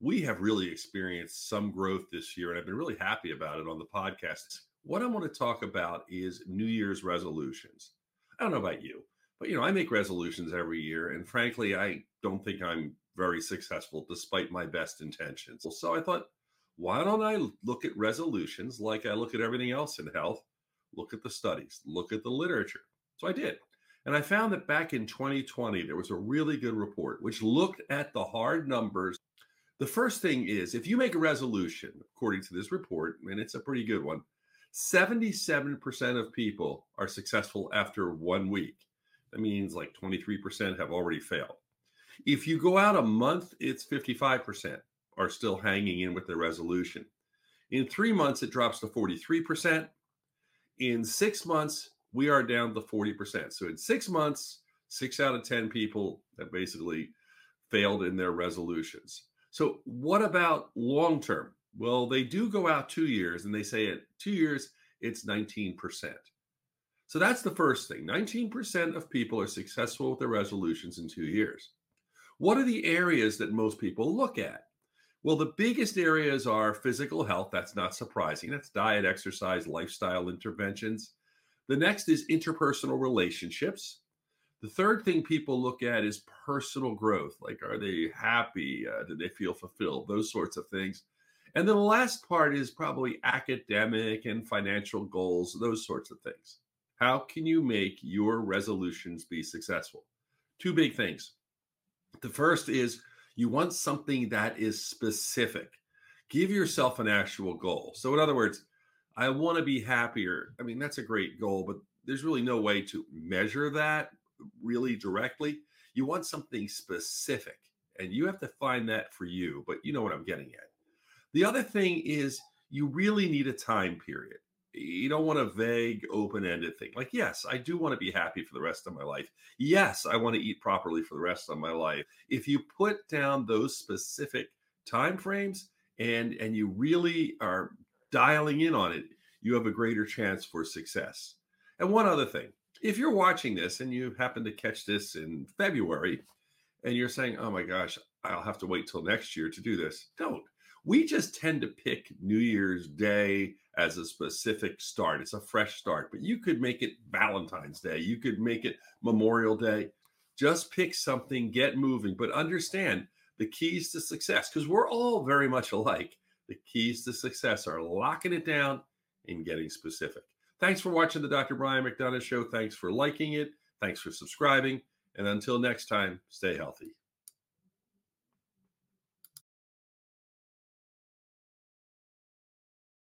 we have really experienced some growth this year, and I've been really happy about it on the podcast. What I want to talk about is New Year's resolutions. I don't know about you, but you know, I make resolutions every year, and frankly, I don't think I'm very successful despite my best intentions. So I thought, why don't I look at resolutions like I look at everything else in health? Look at the studies, look at the literature. So I did. And I found that back in 2020, there was a really good report which looked at the hard numbers. The first thing is if you make a resolution, according to this report, and it's a pretty good one, 77% of people are successful after one week. That means like 23% have already failed. If you go out a month, it's 55% are still hanging in with their resolution. In three months, it drops to 43%. In six months, we are down to 40%. So in six months, six out of 10 people have basically failed in their resolutions. So, what about long term? Well, they do go out two years and they say at two years, it's 19%. So, that's the first thing 19% of people are successful with their resolutions in two years. What are the areas that most people look at? Well, the biggest areas are physical health. That's not surprising. That's diet, exercise, lifestyle interventions. The next is interpersonal relationships. The third thing people look at is personal growth. Like, are they happy? Uh, do they feel fulfilled? Those sorts of things. And then the last part is probably academic and financial goals, those sorts of things. How can you make your resolutions be successful? Two big things. The first is you want something that is specific. Give yourself an actual goal. So, in other words, I want to be happier. I mean, that's a great goal, but there's really no way to measure that really directly. You want something specific, and you have to find that for you, but you know what I'm getting at. The other thing is you really need a time period. You don't want a vague, open ended thing. Like, yes, I do want to be happy for the rest of my life. Yes, I want to eat properly for the rest of my life. If you put down those specific time frames and and you really are dialing in on it, you have a greater chance for success. And one other thing if you're watching this and you happen to catch this in February and you're saying, oh my gosh, I'll have to wait till next year to do this, don't. We just tend to pick New Year's Day as a specific start. It's a fresh start, but you could make it Valentine's Day. You could make it Memorial Day. Just pick something, get moving, but understand the keys to success because we're all very much alike. The keys to success are locking it down and getting specific. Thanks for watching the Dr. Brian McDonough Show. Thanks for liking it. Thanks for subscribing. And until next time, stay healthy.